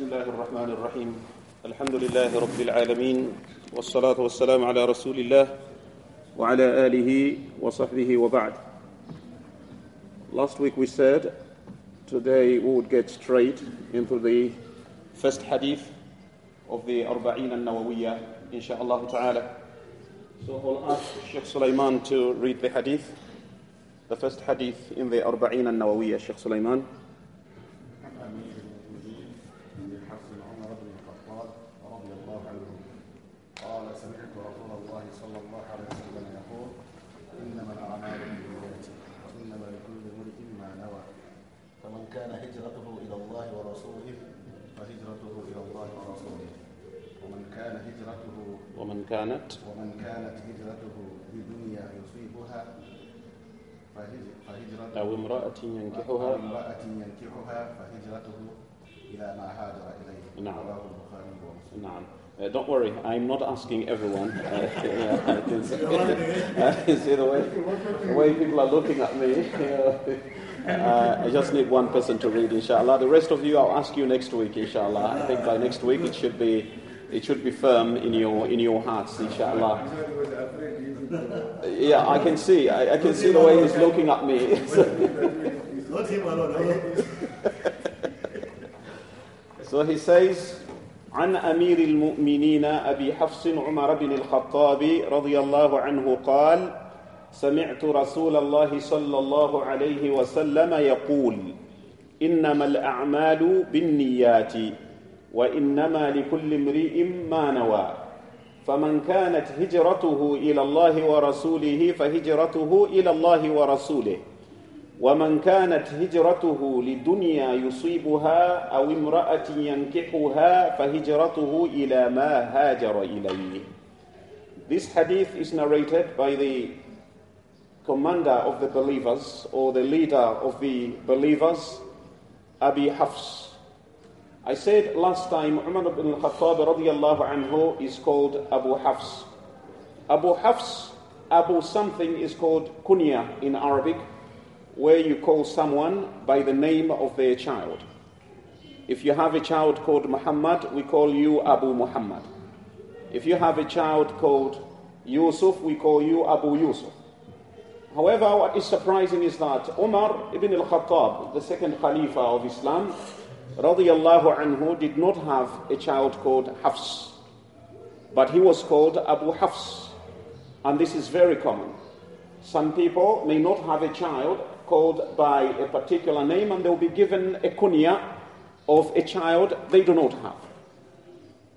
بسم الله الرحمن الرحيم الحمد لله رب العالمين والصلاة والسلام على رسول الله وعلى آله وصحبه وبعد Last week we said today we would get straight into the first hadith of the Arba'in al-Nawawiyya inshaAllah ta'ala So I'll ask Sheikh Sulaiman to read the hadith the first hadith in the Arba'in al-Nawawiyya Sheikh Sulaiman عن امير المؤمنين بن حفص عمر بن الخطاب رضي الله عنه قال سمعت رسول الله صلى الله عليه وسلم يقول انما الاعمال بالنيات وانما لكل امرئ ما نوى فمن كان هجرته إلى الله ورسوله إلى الله ورسوله ومن كان هجرته ومن كانت ومن كانت هجرته لدنيا يصيبها فهج- فهجرته أو امرأة أو ينكحها امرأة ينكحها فهجرته إلى ما هاجر إليه نعم. رواه البخاري ومسلم Naam. Uh, don't worry, I'm not asking everyone. Uh, yeah, I, can see, I can see the way, the way people are looking at me. Uh, I just need one person to read, inshallah. The rest of you, I'll ask you next week, inshallah. I think by next week it should be, it should be firm in your, in your hearts, inshallah. Yeah, I can see. I, I can see the way he's looking at me. Not him alone. So he says, عن أمير المؤمنين أبي حفص عمر بن الخطاب رضي الله عنه قال سمعت رسول الله صلى الله عليه وسلم يقول إنما الأعمال بالنيات وإنما لكل امرئ ما نوى. فمن كانت هجرته إلى الله ورسوله فهجرته إلى الله ورسوله. ومن كانت هجرته لدنيا يصيبها أو امرأة ينكحها فهجرته إلى ما هاجر إليه. This hadith is narrated by the commander of the believers or the leader of the believers Abi Hafs I said last time Umar ibn al-Khattab radiyallahu anhu is called Abu Hafs Abu Hafs Abu something is called kunya in Arabic where you call someone by the name of their child. If you have a child called Muhammad, we call you Abu Muhammad. If you have a child called Yusuf, we call you Abu Yusuf. However, what is surprising is that Umar ibn al-Khattab, the second Khalifa of Islam, radiyallahu anhu, did not have a child called Hafs, but he was called Abu Hafs. And this is very common. Some people may not have a child called by a particular name and they'll be given a kunya of a child they do not have.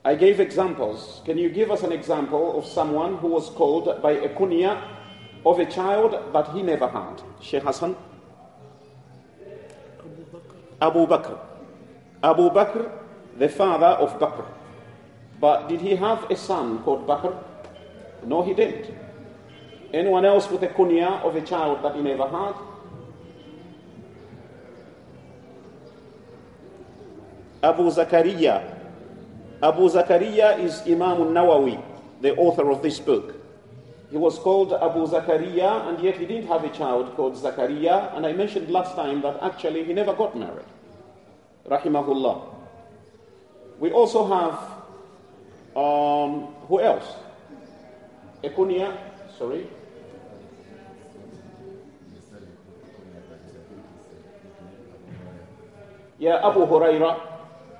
I gave examples. Can you give us an example of someone who was called by a kunya of a child that he never had? Sheikh Hassan? Abu Bakr. Abu Bakr, the father of Bakr. But did he have a son called Bakr? No, he didn't. Anyone else with a kunya of a child that he never had? Abu Zakaria. Abu Zakaria is Imam Nawawi, the author of this book. He was called Abu Zakaria, and yet he didn't have a child called Zakaria. And I mentioned last time that actually he never got married. Rahimahullah. We also have, um, who else? A kunya, sorry. Yeah, Abu Huraira.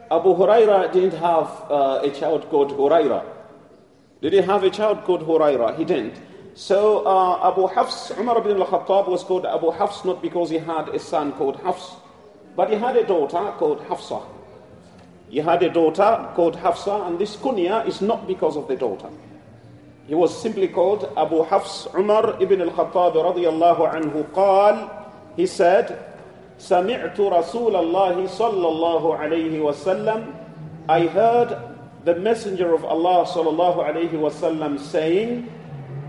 Abu Huraira didn't have uh, a child called Huraira. Did he have a child called Huraira? He didn't. So uh, Abu Hafs, Umar ibn al-Khattab was called Abu Hafs not because he had a son called Hafs, but he had a daughter called Hafsa. He had a daughter called Hafsa, and this kunya is not because of the daughter. He was simply called Abu Hafs Umar ibn al-Khattab radiyallahu anhu قال, he said, سمعت رسول الله صلى الله عليه وسلم I heard the messenger of Allah صلى الله عليه وسلم saying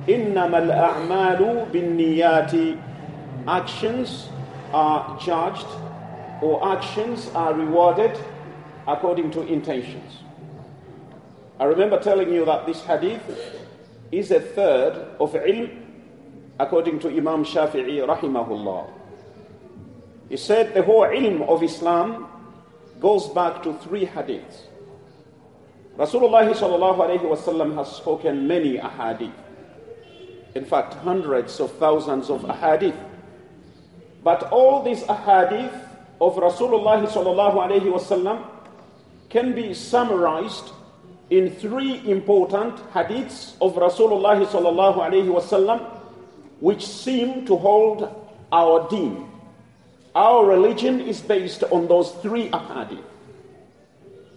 إنما الأعمال بالنيات actions are judged or actions are rewarded according to intentions I remember telling you that this hadith is a third of ilm according to Imam Shafi'i rahimahullah He said the whole ilm of Islam goes back to three hadiths. Rasulullah sallallahu has spoken many ahadith. In fact, hundreds of thousands of ahadith. But all these ahadith of Rasulullah sallallahu can be summarized in three important hadiths of Rasulullah sallallahu which seem to hold our deen. Our religion is based on those three ahadith.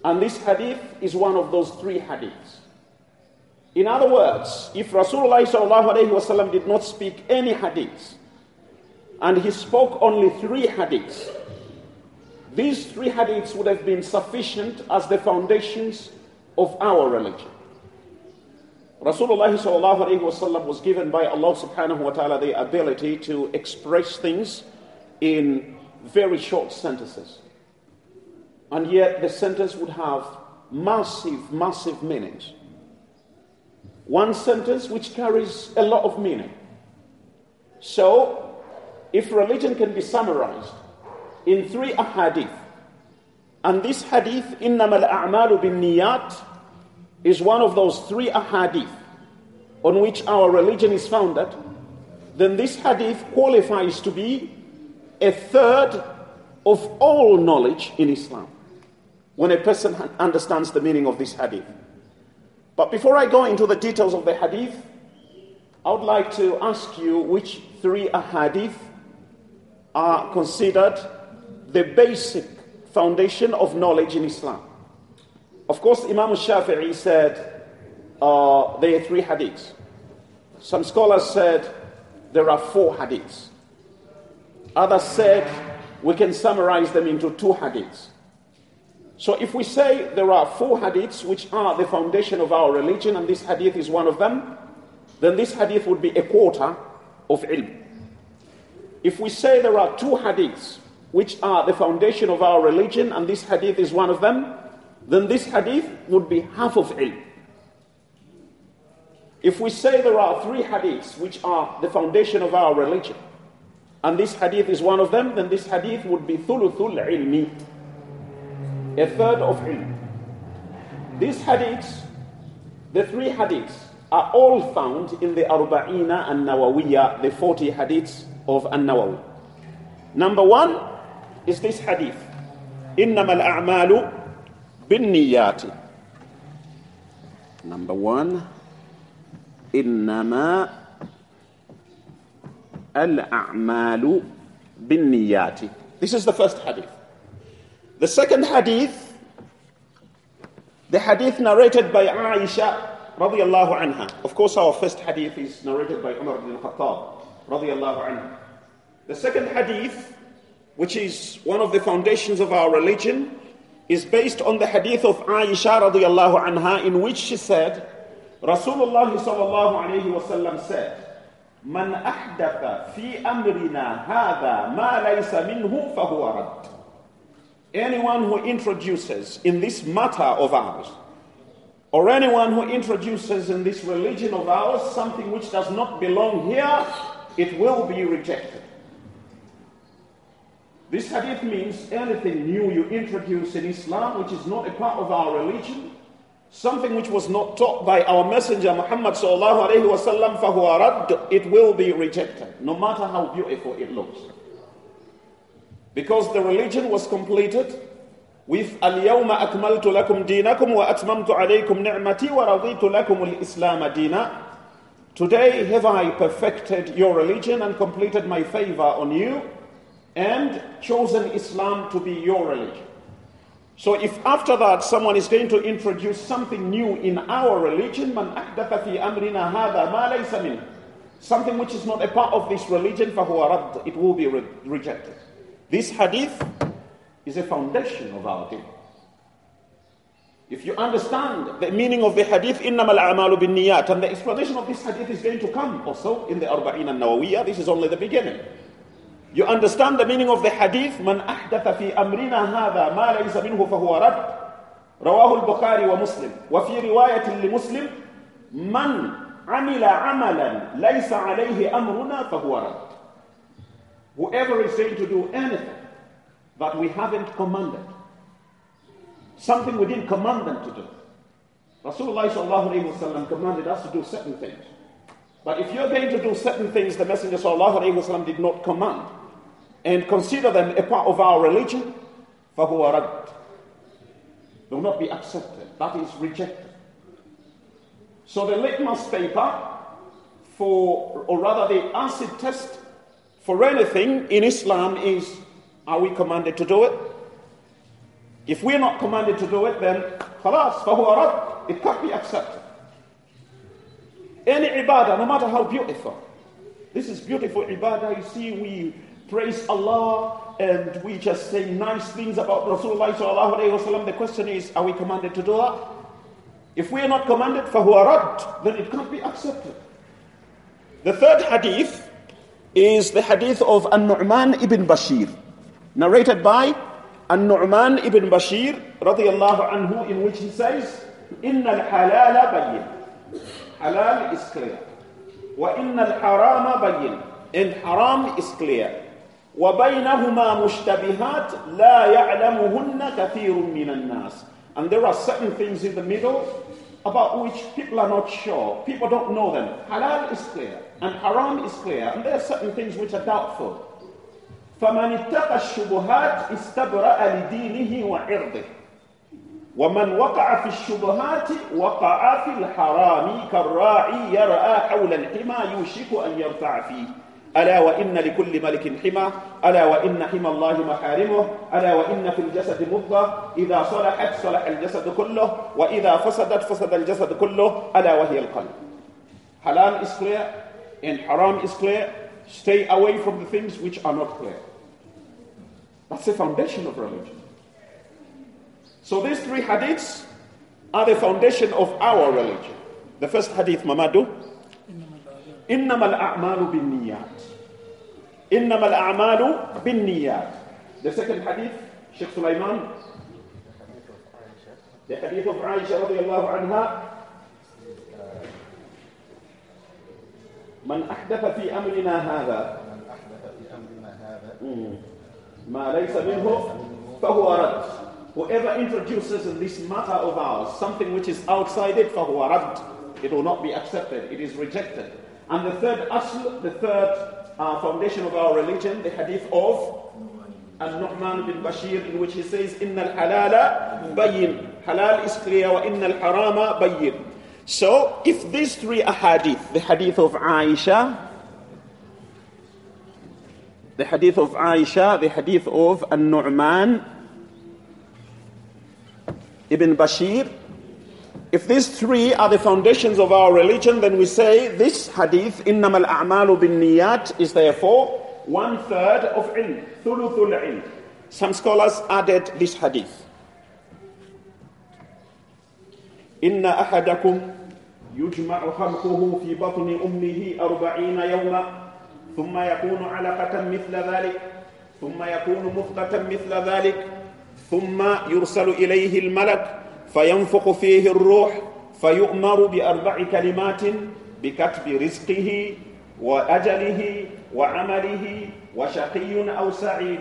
And this hadith is one of those three hadiths. In other words, if Rasulullah did not speak any hadiths, and he spoke only three hadiths, these three hadiths would have been sufficient as the foundations of our religion. Rasulullah was given by Allah subhanahu wa ta'ala the ability to express things in very short sentences. And yet the sentence would have massive, massive meanings. One sentence which carries a lot of meaning. So, if religion can be summarized in three ahadith. And this hadith, إِنَّمَا الْأَعْمَالُ بِالنِّيَّاتِ is one of those three ahadith on which our religion is founded, then this hadith qualifies to be a third of all knowledge in Islam when a person understands the meaning of this hadith. But before I go into the details of the hadith, I would like to ask you which three ahadith are considered the basic foundation of knowledge in Islam. Of course, Imam Shafi'i said uh, there are three hadiths. Some scholars said there are four hadiths. Others said we can summarize them into two hadiths. So if we say there are four hadiths which are the foundation of our religion, and this hadith is one of them, then this hadith would be a quarter of ilm. If we say there are two hadiths which are the foundation of our religion, and this hadith is one of them, then this hadith would be half of ilm. If we say there are three hadiths which are the foundation of our religion, and this hadith is one of them, then this hadith would be thuluthul ilmi, a third of ilm. These hadiths, the three hadiths, are all found in the Arba'ina and Nawawiya, the 40 hadiths of An Nawawi. Number one, is this hadith إنما الأعمال بالنيات Number one إنما الأعمال بالنيات This is the first hadith. The second hadith, the hadith narrated by Aisha radiallahu anha. Of course, our first hadith is narrated by Umar ibn Khattab radiallahu anha. The second hadith which is one of the foundations of our religion, is based on the hadith of Aisha radiallahu anha, in which she said, Rasulullah sallallahu alayhi wasallam said, من أحدث في أمرنا هذا ما ليس منه فهو رد. Anyone who introduces in this matter of ours, or anyone who introduces in this religion of ours something which does not belong here, it will be rejected. This hadith means anything new you introduce in Islam which is not a part of our religion, something which was not taught by our messenger Muhammad sallallahu alaihi wasallam it will be rejected, no matter how beautiful it looks. Because the religion was completed with اليوم أكملت لكم دينكم وأتممت عليكم نعمتي ورضيت لكم الإسلام دينا Today have I perfected your religion and completed my favor on you and chosen Islam to be your religion. So if after that someone is going to introduce something new in our religion, man fi amrina hada ma laysa something which is not a part of this religion, فهو it will be re- rejected. This hadith is a foundation of our deen. If you understand the meaning of the hadith, إِنَّمَا الْأَعْمَالُ بِالنِّيَّاتِ and the explanation of this hadith is going to come also in the Arba'in al-Nawawiyah, this is only the beginning. You understand the meaning of the hadith من أحدث في أمرنا هذا ما ليس منه فهو رد رواه البخاري ومسلم وفي رواية لمسلم من عمل عملا ليس عليه أمرنا فهو رد Whoever is going to do anything that we haven't commanded, something we didn't command them to do. Rasulullah sallallahu commanded us to do certain things. But if you're going to do certain things the Messenger sallallahu did not command, and consider them a part of our religion, فَهُوَ رَدٌّ They will not be accepted. That is rejected. So the litmus paper for, or rather the acid test for anything in Islam is are we commanded to do it? If we're not commanded to do it, then khalas, fahuwa it can't be accepted. Any ibadah, no matter how beautiful. This is beautiful ibadah. You see, we praise Allah and we just say nice things about Rasulullah sallallahu alayhi wasallam. The question is, are we commanded to do that? If we are not commanded, fahuwa then it can't be accepted. The third hadith is the hadith of An-Nu'man ibn Bashir, narrated by An-Nu'man ibn Bashir radiyallahu anhu, in which he says, إن الحلال بين. Halal is clear. وإن الحرام بين. And haram is clear. وبينهما مشتبهات لا يعلمهن كثير من الناس. And there are certain things in the middle about which people are not sure. People don't know them. Halal is clear And haram is clear, and there are certain things which are doubtful. فمن اتقى الشبهات استبرأ لدينه وعرضه. ومن وقع في الشبهات وقع في الحرام كالراعي يرأى حول الحمى يوشك أن يرتع فيه. ألا وإن لكل ملك حمى. ألا وإن حمى الله محارمه. ألا وإن في الجسد مضغة. إذا صلحت صلح الجسد كله. وإذا فسدت فسد الجسد كله. ألا وهي القلب. Halal is and haram is clear. Stay away from the things which are not clear. That's the foundation of religion. So these three hadiths are the foundation of our religion. The first hadith, Mamadu, إنما الأعمال بالنيات إنما الأعمال بالنيات The second hadith Sheikh Sulaiman The hadith of Aisha رضي الله عنها من أحدث في أمرنا هذا من أحدث في أمرنا هذا ما ليس منه فهو رد Whoever introduces in this matter of ours something which is outside it, فهو رد. It will not be accepted. It is rejected. And the third asl, the third uh, foundation of our religion, the hadith of Al-Nu'man bin Bashir, in which he says, إِنَّ الْحَلَالَ بَيِّن Halal is clear, وَإِنَّ الْحَرَامَ بَيِّن So, if these three ahadith, the hadith of Aisha, the hadith of Aisha, the hadith of Al-Nu'man ibn Bashir, if these three are the foundations of our religion, then we say this hadith, إِنَّمَا الْأَعْمَالُ بِالنِّيَّاتِ, is therefore one third of ilm, thuluthul ilm. Some scholars added this hadith. إن أحدكم يجمع خلقه في بطن أمه أربعين يوما ثم يكون علقة مثل ذلك ثم يكون مفقة مثل ذلك ثم يرسل إليه الملك فينفق فيه الروح فيؤمر بأربع كلمات بكتب رزقه وأجله وعمله وشقي أو سعيد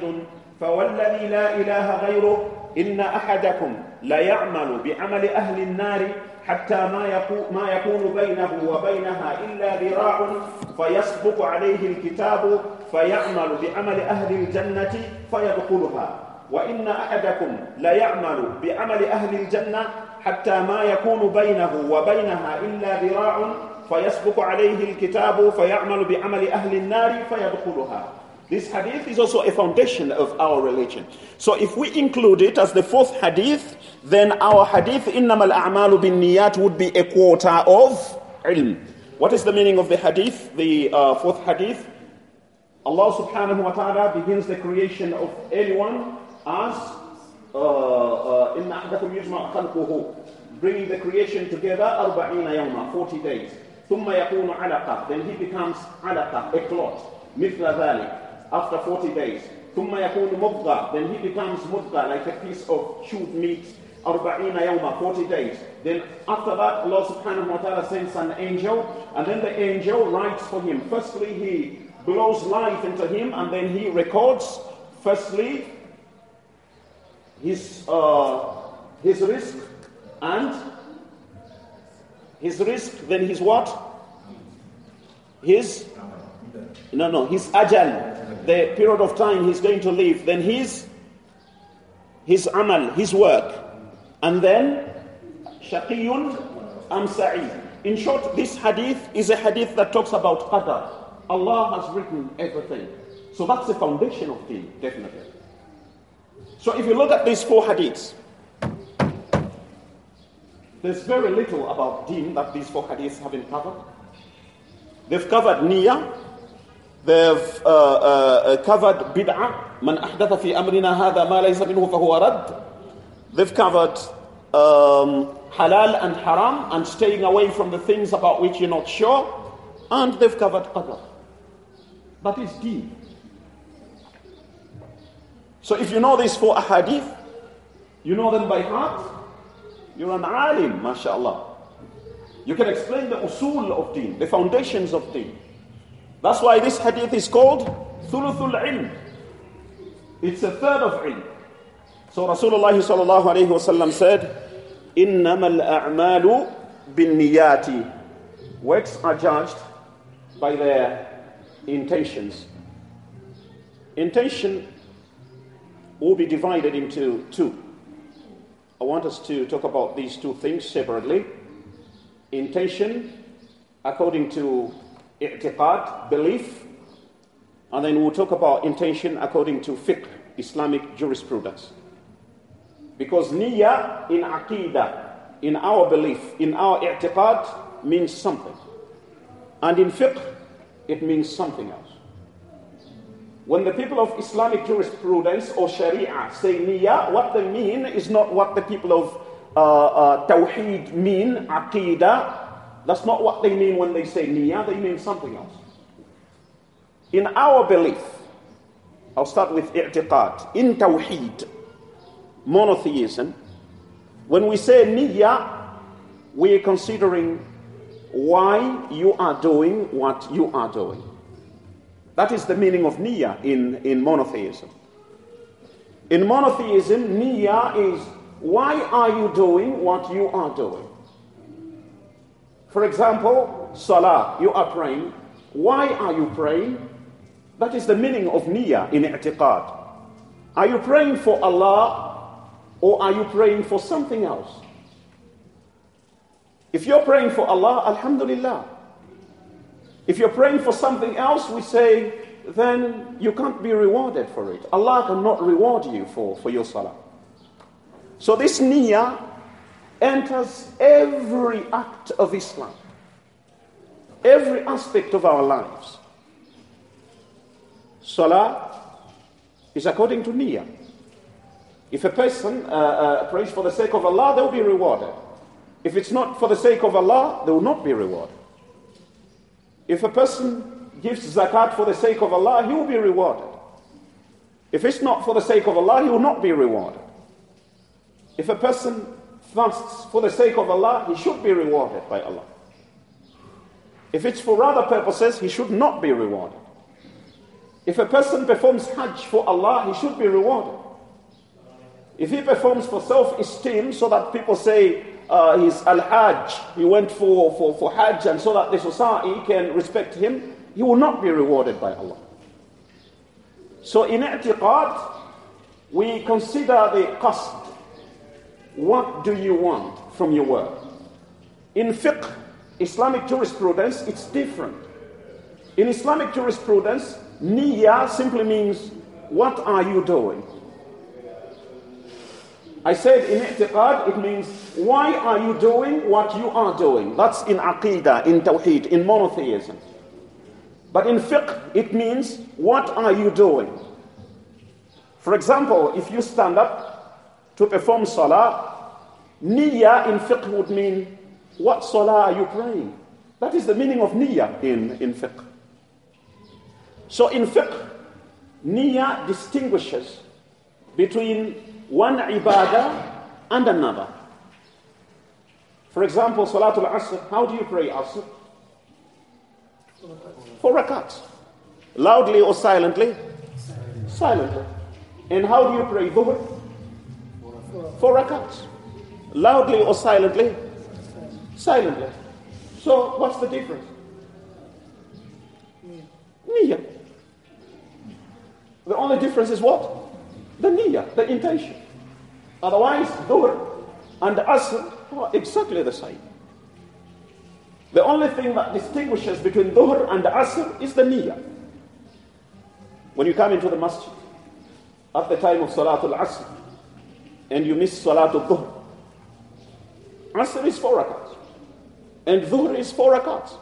فوالذي لا إله غيره إن أحدكم ليعمل بعمل أهل النار حتى ما يكون, ما يكون بينه وبينها إلا ذراع فيسبق عليه الكتاب فيعمل بعمل أهل الجنة فيدخلها. وإن أحدكم ليعمل بعمل أهل الجنة حتى ما يكون بينه وبينها إلا ذراع فيسبق عليه الكتاب فيعمل بعمل أهل النار فيدخلها. This hadith is also a foundation of our religion. So if we include it as the fourth hadith, then our hadith, إِنَّمَا الْأَعْمَالُ بِالنِّيَّاتِ would be a quarter of ilm. What is the meaning of the hadith, the uh, fourth hadith? Allah subhanahu wa ta'ala begins the creation of anyone as إن أحدكم يجمع خلقه bringing the creation together أربعين يوما 40 days ثم يكون علقة then he becomes علقة a clot مثل ذلك after 40 days. then he becomes مضغة like a piece of chewed meat. 40 days. Then after that Allah subhanahu wa ta'ala sends an angel and then the angel writes for him. Firstly he blows life into him and then he records firstly his uh, his rizq and his rizq then his what? His no, no, his ajal, the period of time he's going to live, then his his amal, his work, and then shaqiyun am sa'id. In short, this hadith is a hadith that talks about qadar. Allah has written everything. So that's the foundation of deen, definitely. So if you look at these four hadiths, there's very little about deen that these four hadiths have been covered. They've covered niyyah, they've uh, uh, covered bid'ah, man ahdatha fi amrina hadha ma laysa minhu fahuwa rad. They've covered um, halal and haram and staying away from the things about which you're not sure. And they've covered qadr. That is deen. So if you know these four ahadith, you know them by heart, you're an alim, mashallah. You can explain the usul of deen, the foundations of deen. That's why this hadith is called Thuluthul Ilm. It's a third of ilm. So Rasulullah sallallahu alayhi wasallam said, Innamal a'malu bin niyati. Works are judged by their intentions. Intention will be divided into two. I want us to talk about these two things separately. Intention, according to i'tiqad, belief, and then we'll talk about intention according to fiqh, Islamic jurisprudence. Because niyyah in aqidah, in our belief, in our i'tiqad, means something. And in fiqh, it means something else. When the people of Islamic jurisprudence or Sharia say niyyah, what they mean is not what the people of uh, uh, Tawheed mean, Aqidah. That's not what they mean when they say niyyah, they mean something else. In our belief, I'll start with i'tiqad. In Tawheed, monotheism, when we say niyyah, we're considering why you are doing what you are doing. That is the meaning of niyyah in, in monotheism. In monotheism, niyyah is why are you doing what you are doing? For example, salah, you are praying. Why are you praying? That is the meaning of niyyah in i'tiqad. Are you praying for Allah or are you praying for something else? If you're praying for Allah, Alhamdulillah. If you're praying for something else, we say, then you can't be rewarded for it. Allah cannot reward you for, for your salah. So this niyyah enters every act of Islam, every aspect of our lives. Salah is according to niyyah. If a person uh, uh, prays for the sake of Allah, they will be rewarded. If it's not for the sake of Allah, they will not be rewarded. If a person gives zakat for the sake of Allah, he will be rewarded. If it's not for the sake of Allah, he will not be rewarded. If a person for the sake of Allah, he should be rewarded by Allah. If it's for other purposes, he should not be rewarded. If a person performs Hajj for Allah, he should be rewarded. If he performs for self esteem so that people say, uh, he's Al Hajj, he went for, for, for Hajj, and so that the society can respect him, he will not be rewarded by Allah. So in i'tiqad, we consider the qasd. What do you want from your work? In fiqh, Islamic jurisprudence, it's different. In Islamic jurisprudence, niyyah simply means, what are you doing? I said in i'tiqad, it means why are you doing what you are doing? That's in aqidah, in tawheed, in monotheism. But in fiqh, it means what are you doing? For example, if you stand up to perform salah, niyyah in fiqh would mean what salah are you praying? That is the meaning of niyyah in, in fiqh. So in fiqh, niyyah distinguishes between one ibadah and another. For example, Salatul Asr, how do you pray Asr? Four rakats. Loudly or silently? Silently. And how do you pray Dhuhr? Four rakats. Loudly or silently? Silently. So what's the difference? Niyyah. The only difference is what? The niyyah, the intention. Otherwise, dhuhr and asr are exactly the same. The only thing that distinguishes between dhuhr and asr is the niyyah. When you come into the masjid at the time of salatul asr and you miss salatul dhuhr, asr is four rakats and dhuhr is four rakats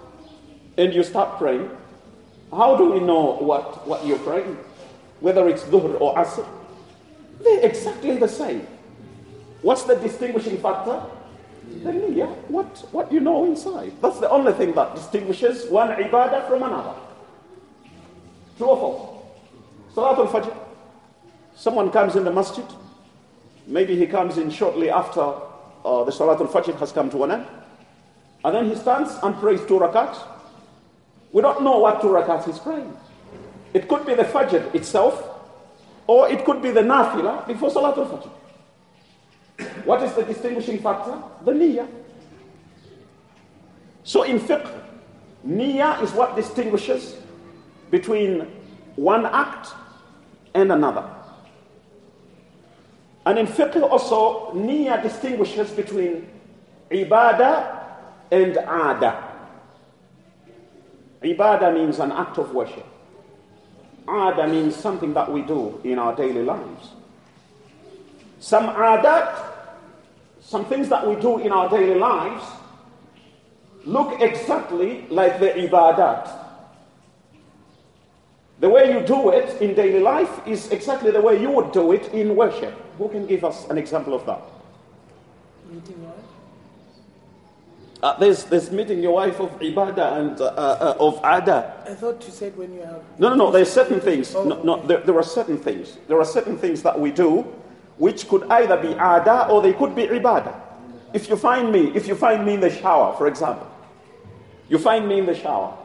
and you start praying, how do we know what, what you're praying? Whether it's dhuhr or asr? They're exactly the same. What's the distinguishing factor? The niyyah, what, what you know inside. That's the only thing that distinguishes one ibadah from another. True or false? Salatul Fajr. Someone comes in the masjid. Maybe he comes in shortly after uh, the Salatul Fajr has come to an end. And then he stands and prays two rakats. We don't know what two rakats he's praying. It could be the Fajr itself, or it could be the Nafila before Salatul Fajr. What is the distinguishing factor? The niyyah. So in fiqh, niyyah is what distinguishes between one act and another. And in fiqh also, niyyah distinguishes between ibadah and ada. Ibadah means an act of worship. Ada means something that we do in our daily lives. Some adat, some things that we do in our daily lives, look exactly like the ibadat. The way you do it in daily life is exactly the way you would do it in worship. Who can give us an example of that? Meeting what? Uh, there's, there's meeting your wife of ibadah and uh, uh, of ada. I thought you said when you have. No, no, no. There's certain things. Oh, No, no there, there are certain things. There are certain things that we do, which could either be ada or they could be ibadah. If you find me, if you find me in the shower, for example, you find me in the shower.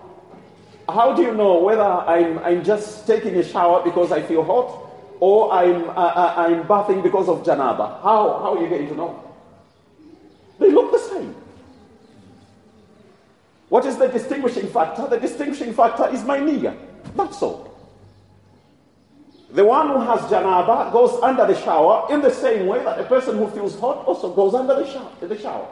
How do you know whether I'm, I'm just taking a shower because I feel hot, or I'm, uh, uh, I'm bathing because of janaba? How, how are you going to know? They look the same. What is the distinguishing factor? The distinguishing factor is my niyyah. That's all. The one who has janaba goes under the shower in the same way that a person who feels hot also goes under the shower. The shower.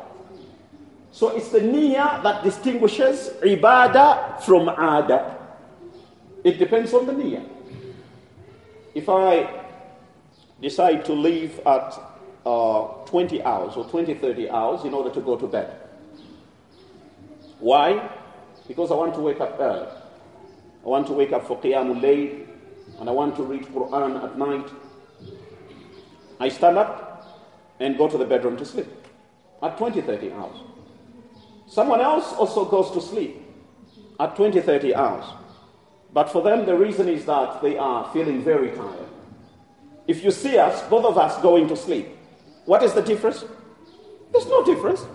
So it's the niyyah that distinguishes ibadah from ada. It depends on the niyyah. If I decide to leave at uh, 20 hours or 20, 30 hours in order to go to bed, why? Because I want to wake up early. I want to wake up for Qiyamul Layl and I want to read Quran at night. I stand up and go to the bedroom to sleep at 20, 30 hours. Someone else also goes to sleep at 20, 30 hours. But for them, the reason is that they are feeling very tired. If you see us, both of us going to sleep, what is the difference? There's no difference.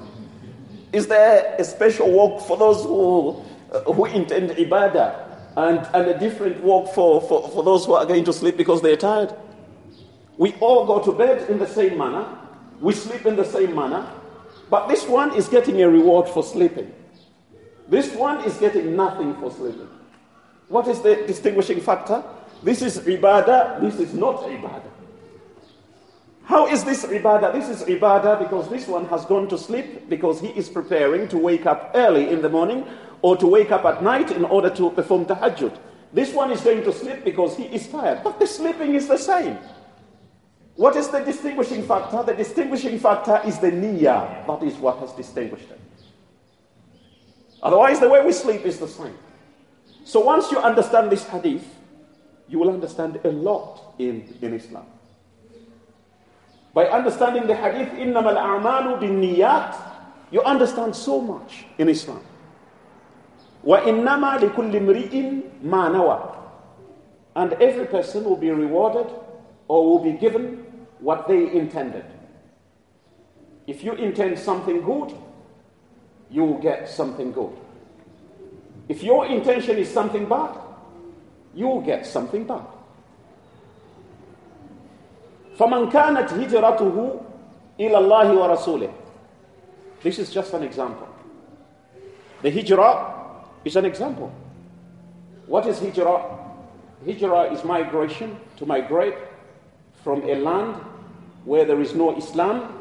Is there a special walk for those who, uh, who intend ibadah and, and a different walk for, for, for those who are going to sleep because they're tired? We all go to bed in the same manner, we sleep in the same manner, but this one is getting a reward for sleeping. This one is getting nothing for sleeping. What is the distinguishing factor? This is ibadah, this is not ibadah. How is this ibadah? This is ibadah because this one has gone to sleep because he is preparing to wake up early in the morning or to wake up at night in order to perform tahajjud. This one is going to sleep because he is tired. But the sleeping is the same. What is the distinguishing factor? The distinguishing factor is the niyyah. That is what has distinguished them. Otherwise, the way we sleep is the same. So once you understand this hadith, you will understand a lot in, in Islam. By understanding the hadith, إِنَّمَا الْأَعْمَالُ بِالنِّيَّاتِ You understand so much in Islam. وَإِنَّمَا لِكُلِّ امْرِئٍ مَا نَوَى And every person will be rewarded or will be given what they intended. If you intend something good, you will get something good. If your intention is something bad, you will get something bad. فمن كانت هجرته إلى الله ورسوله. This is just an example. The hijrah is an example. What is hijrah? Hijrah is migration, to migrate from a land where there is no Islam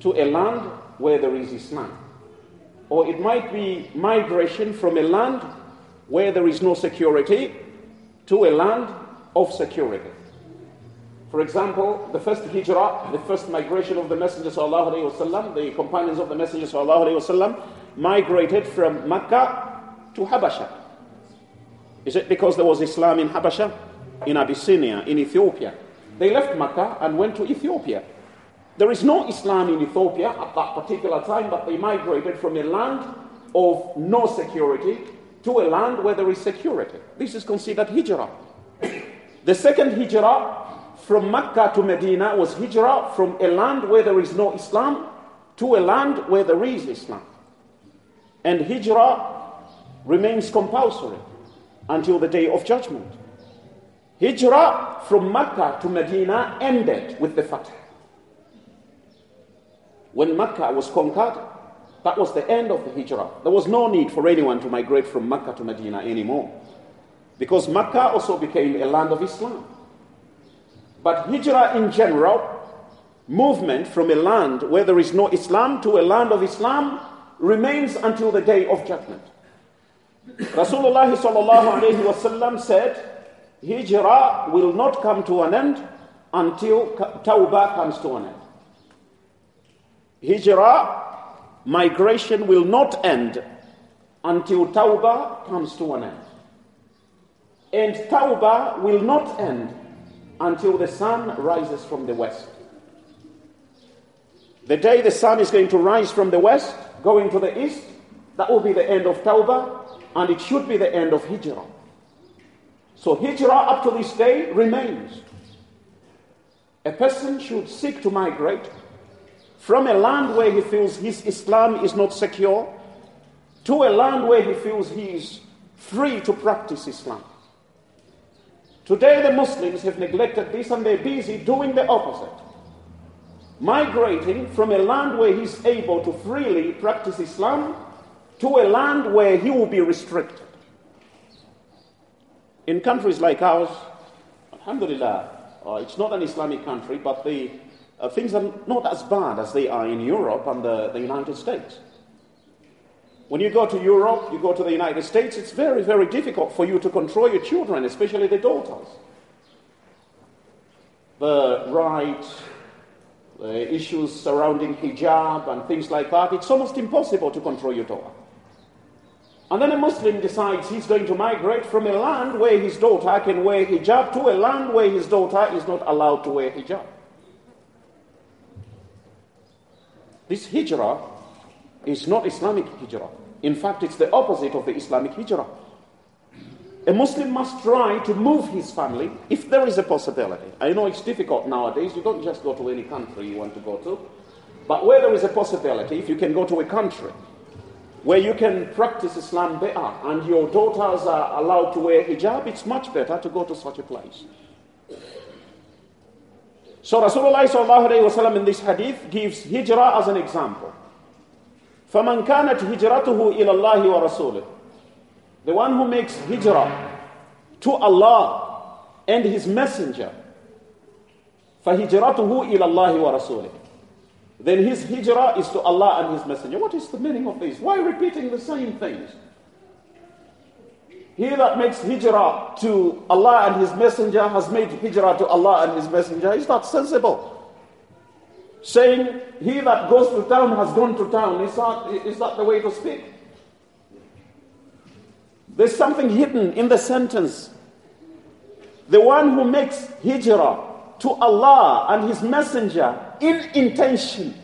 to a land where there is Islam. Or it might be migration from a land where there is no security to a land of security. For example, the first hijrah, the first migration of the Messenger وسلم, the companions of the Messenger وسلم, migrated from Mecca to Habasha. Is it because there was Islam in Habasha, in Abyssinia, in Ethiopia? They left Mecca and went to Ethiopia. There is no Islam in Ethiopia at that particular time, but they migrated from a land of no security to a land where there is security. This is considered hijrah. The second hijrah from Mecca to Medina was hijrah from a land where there is no Islam to a land where there is Islam. And hijrah remains compulsory until the day of judgment. Hijrah from Mecca to Medina ended with the Fatah. When Mecca was conquered, that was the end of the Hijrah. There was no need for anyone to migrate from Mecca to Medina anymore. Because Mecca also became a land of Islam. But Hijrah in general, movement from a land where there is no Islam to a land of Islam, remains until the day of judgment. Rasulullah said, Hijrah will not come to an end until Tawbah comes to an end. Hijrah, migration will not end until Tawbah comes to an end. And Tawbah will not end until the sun rises from the west. The day the sun is going to rise from the west, going to the east, that will be the end of Tawbah, and it should be the end of Hijrah. So Hijrah up to this day remains. A person should seek to migrate from a land where he feels his Islam is not secure to a land where he feels he is free to practice Islam. Today, the Muslims have neglected this and they're busy doing the opposite. Migrating from a land where he's able to freely practice Islam to a land where he will be restricted. In countries like ours, Alhamdulillah, uh, it's not an Islamic country, but the uh, things are not as bad as they are in Europe and the, the United States. When you go to Europe, you go to the United States, it's very, very difficult for you to control your children, especially the daughters. The right, the issues surrounding hijab and things like that, it's almost impossible to control your daughter. And then a Muslim decides he's going to migrate from a land where his daughter can wear hijab to a land where his daughter is not allowed to wear hijab. This hijrah is not Islamic hijrah. In fact, it's the opposite of the Islamic hijrah. A Muslim must try to move his family if there is a possibility. I know it's difficult nowadays. You don't just go to any country you want to go to. But where there is a possibility, if you can go to a country where you can practice Islam better and your daughters are allowed to wear hijab, it's much better to go to such a place. So Rasulullah in this hadith gives hijrah as an example. فَمَنْ كَانَتْ هِجْرَتُهُ إِلَى اللَّهِ وَرَسُولِهِ The one who makes hijrah to Allah and His Messenger, فَهِجْرَتُهُ إِلَى اللَّهِ وَرَسُولِهِ then his hijrah is to Allah and His Messenger. What is the meaning of this? Why repeating the same things? He that makes hijrah to Allah and His Messenger has made hijrah to Allah and His Messenger. Is that sensible? Saying, he that goes to town has gone to town. Is that, is that the way to speak? There's something hidden in the sentence. The one who makes hijrah to Allah and His Messenger in intention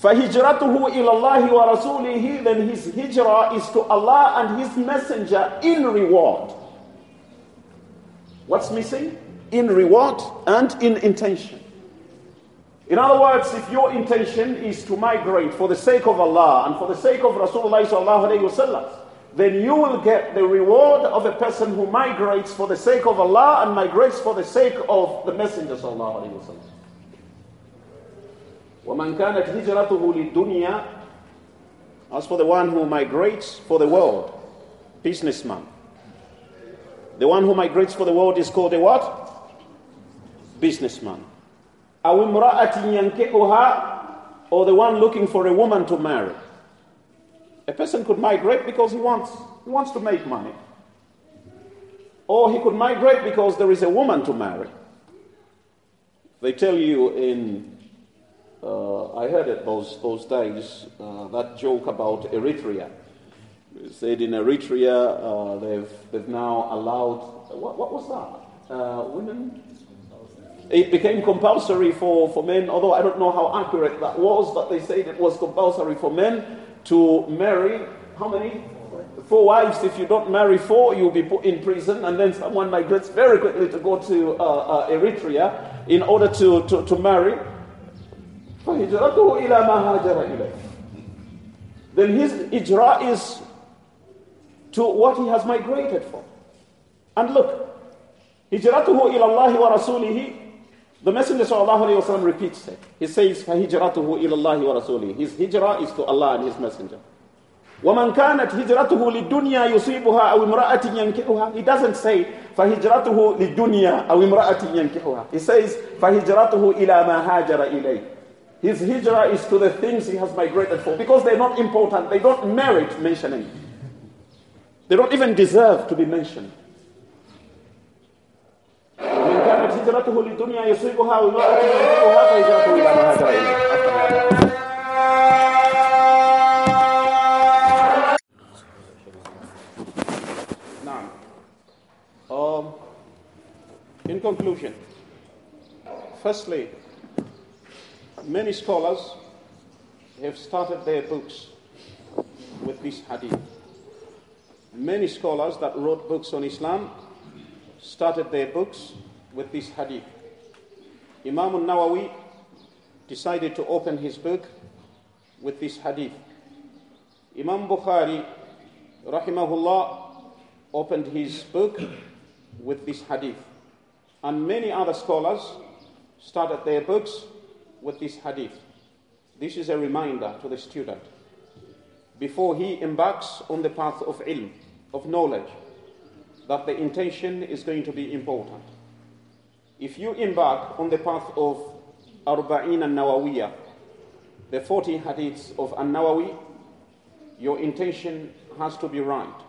فَهِجْرَتُهُ إِلَى اللَّهِ وَرَسُولِهِ Then his hijrah is to Allah and His Messenger in reward. What's missing? In reward and in intention. In other words, if your intention is to migrate for the sake of Allah and for the sake of Rasulullah sallallahu then you will get the reward of a person who migrates for the sake of Allah and migrates for the sake of the Messenger sallallahu وَمَنْ كَانَتْ هِجْرَتُهُ لِلدُّنْيَا As for the one who migrates for the world, businessman. The one who migrates for the world is called a what? Businessman. أو امرأة ينكحها or the one looking for a woman to marry. A person could migrate because he wants, he wants to make money. Or he could migrate because there is a woman to marry. They tell you in, uh, I heard it those, those days, uh, that joke about Eritrea. They said in Eritrea, uh, they've, they've now allowed, what, what was that? Uh, women it became compulsory for, for men, although I don't know how accurate that was, but they said it was compulsory for men to marry how many? Four wives. If you don't marry four, you'll be put in prison, and then someone migrates very quickly to go to uh, uh, Eritrea in order to, to, to marry. Then his ijra is to what he has migrated for. And look, هجرته إلى الله ورسوله the Messenger وسلم, repeats it. He says, فَهِجْرَتُهُ إِلَى اللَّهِ وَرَسُولِهِ His hijrah is to Allah and His Messenger. وَمَنْ كَانَتْ هِجْرَتُهُ لِلدُّنْيَا يُصِيبُهَا أَوْ امْرَأَةٍ يَنْكِحُهَا He doesn't say, فَهِجْرَتُهُ لِلدُّنْيَا أَوْ امْرَأَةٍ يَنْكِحُهَا He says, فَهِجْرَتُهُ إِلَى مَا هَاجَرَ إِلَيْهِ His hijrah is to the things he has migrated for because they're not important. They don't merit mentioning. They don't even deserve to be mentioned. هجرته لدنيا يصيبها وامرأة يصيبها فهجرته إلى ما هاجر إليه Um, in conclusion, firstly, many scholars have started their books with this hadith. Many scholars that wrote books on Islam started their books with this hadith. Imam al-Nawawi decided to open his book with this hadith. Imam Bukhari, rahimahullah, opened his book with this hadith. And many other scholars started their books with this hadith. This is a reminder to the student before he embarks on the path of ilm, of knowledge, that the intention is going to be important if you embark on the path of Arba'in an-Nawawiyah, the 40 hadiths of An Nawawi, your intention has to be right.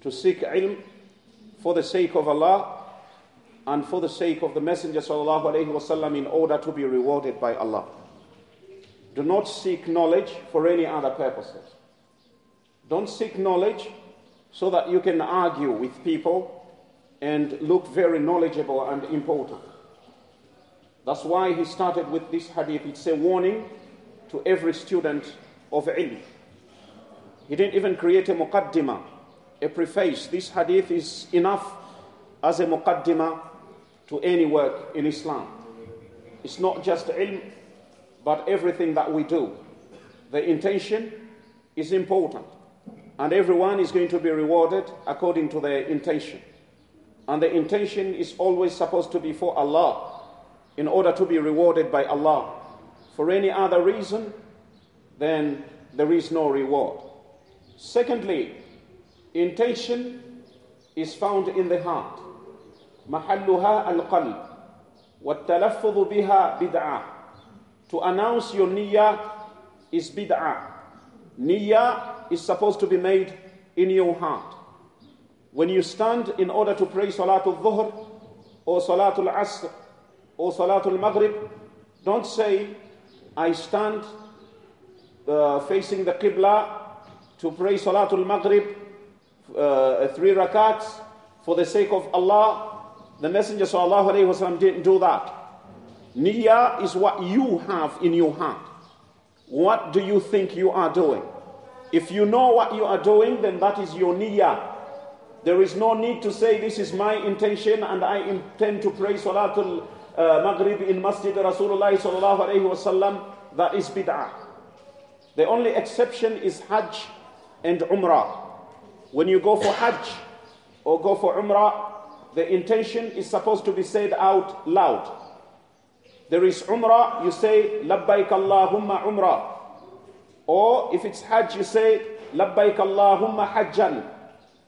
To seek ilm for the sake of Allah and for the sake of the Messenger وسلم, in order to be rewarded by Allah. Do not seek knowledge for any other purposes. Don't seek knowledge so that you can argue with people and look very knowledgeable and important. That's why he started with this hadith. It's a warning to every student of ilm. He didn't even create a muqaddimah, a preface. This hadith is enough as a muqaddimah to any work in Islam. It's not just ilm, but everything that we do. The intention is important, and everyone is going to be rewarded according to their intention. And the intention is always supposed to be for Allah in order to be rewarded by Allah. For any other reason, then there is no reward. Secondly, intention is found in the heart. محلها القلب والتلفظ بها بدعة To announce your niyyah is bid'ah. Niyyah is supposed to be made in your heart. When you stand in order to pray Salatul Dhuhr or Salatul Asr or Salatul Maghrib, don't say, I stand uh, facing the Qibla to pray Salatul Maghrib, uh, three rakats for the sake of Allah. The Messenger وسلم, didn't do that. Niyyah is what you have in your heart. What do you think you are doing? If you know what you are doing, then that is your niyyah. There is no need to say, This is my intention and I intend to pray Salatul uh, Maghrib in Masjid Rasulullah sallallahu alayhi wasallam. That is bid'ah. The only exception is Hajj and Umrah. When you go for Hajj or go for Umrah, the intention is supposed to be said out loud. there is Umrah, you say Labbaik Allahumma Umrah. Or if it's Hajj, you say Labbaik Allahumma Hajjan.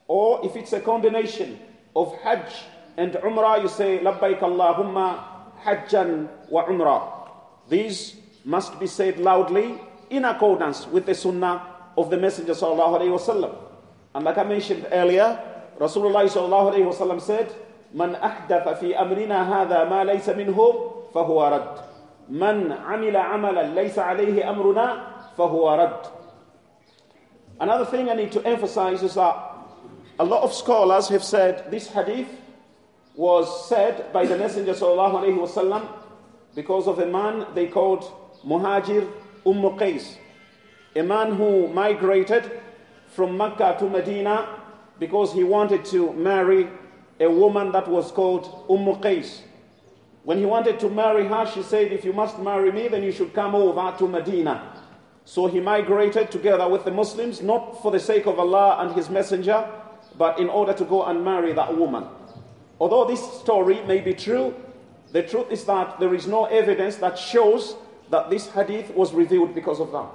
Or if it's a combination of Hajj and Umrah, you say Labbaik Allahumma Hajjan wa Umrah. These must be said loudly in accordance with the Sunnah of the Messenger sallallahu alaihi. And like I mentioned earlier, Rasulullah sallallahu alaihi wasallam said, "Man ahdatha fi amrina hadha ma laysa minhu fahuwa rad. Man amila amalan laysa alayhi amruna fahuwa rad." Another thing I need to emphasize is that a lot of scholars have said this hadith was said by the Messenger sallallahu alaihi wasallam because of a man they called Muhajir Umm Qais, a man who migrated from Mecca to Medina because he wanted to marry a woman that was called Umm Qais. When he wanted to marry her, she said, If you must marry me, then you should come over to Medina. So he migrated together with the Muslims, not for the sake of Allah and His Messenger, but in order to go and marry that woman. Although this story may be true, the truth is that there is no evidence that shows that this hadith was revealed because of that.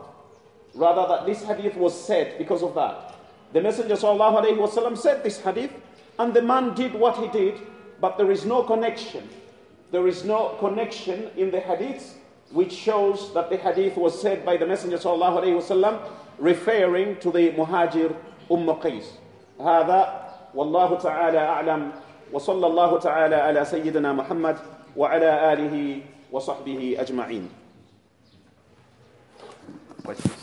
Rather, that this hadith was said because of that. The Messenger ﷺ said this hadith, and the man did what he did, but there is no connection. There is no connection in the hadith which shows that the hadith was said by the Messenger ﷺ referring to the Muhajir Umm Qais. هذا والله تعالى أعلم وصلى الله تعالى على سيدنا محمد وعلى آله وصحبه أجمعين. Questions?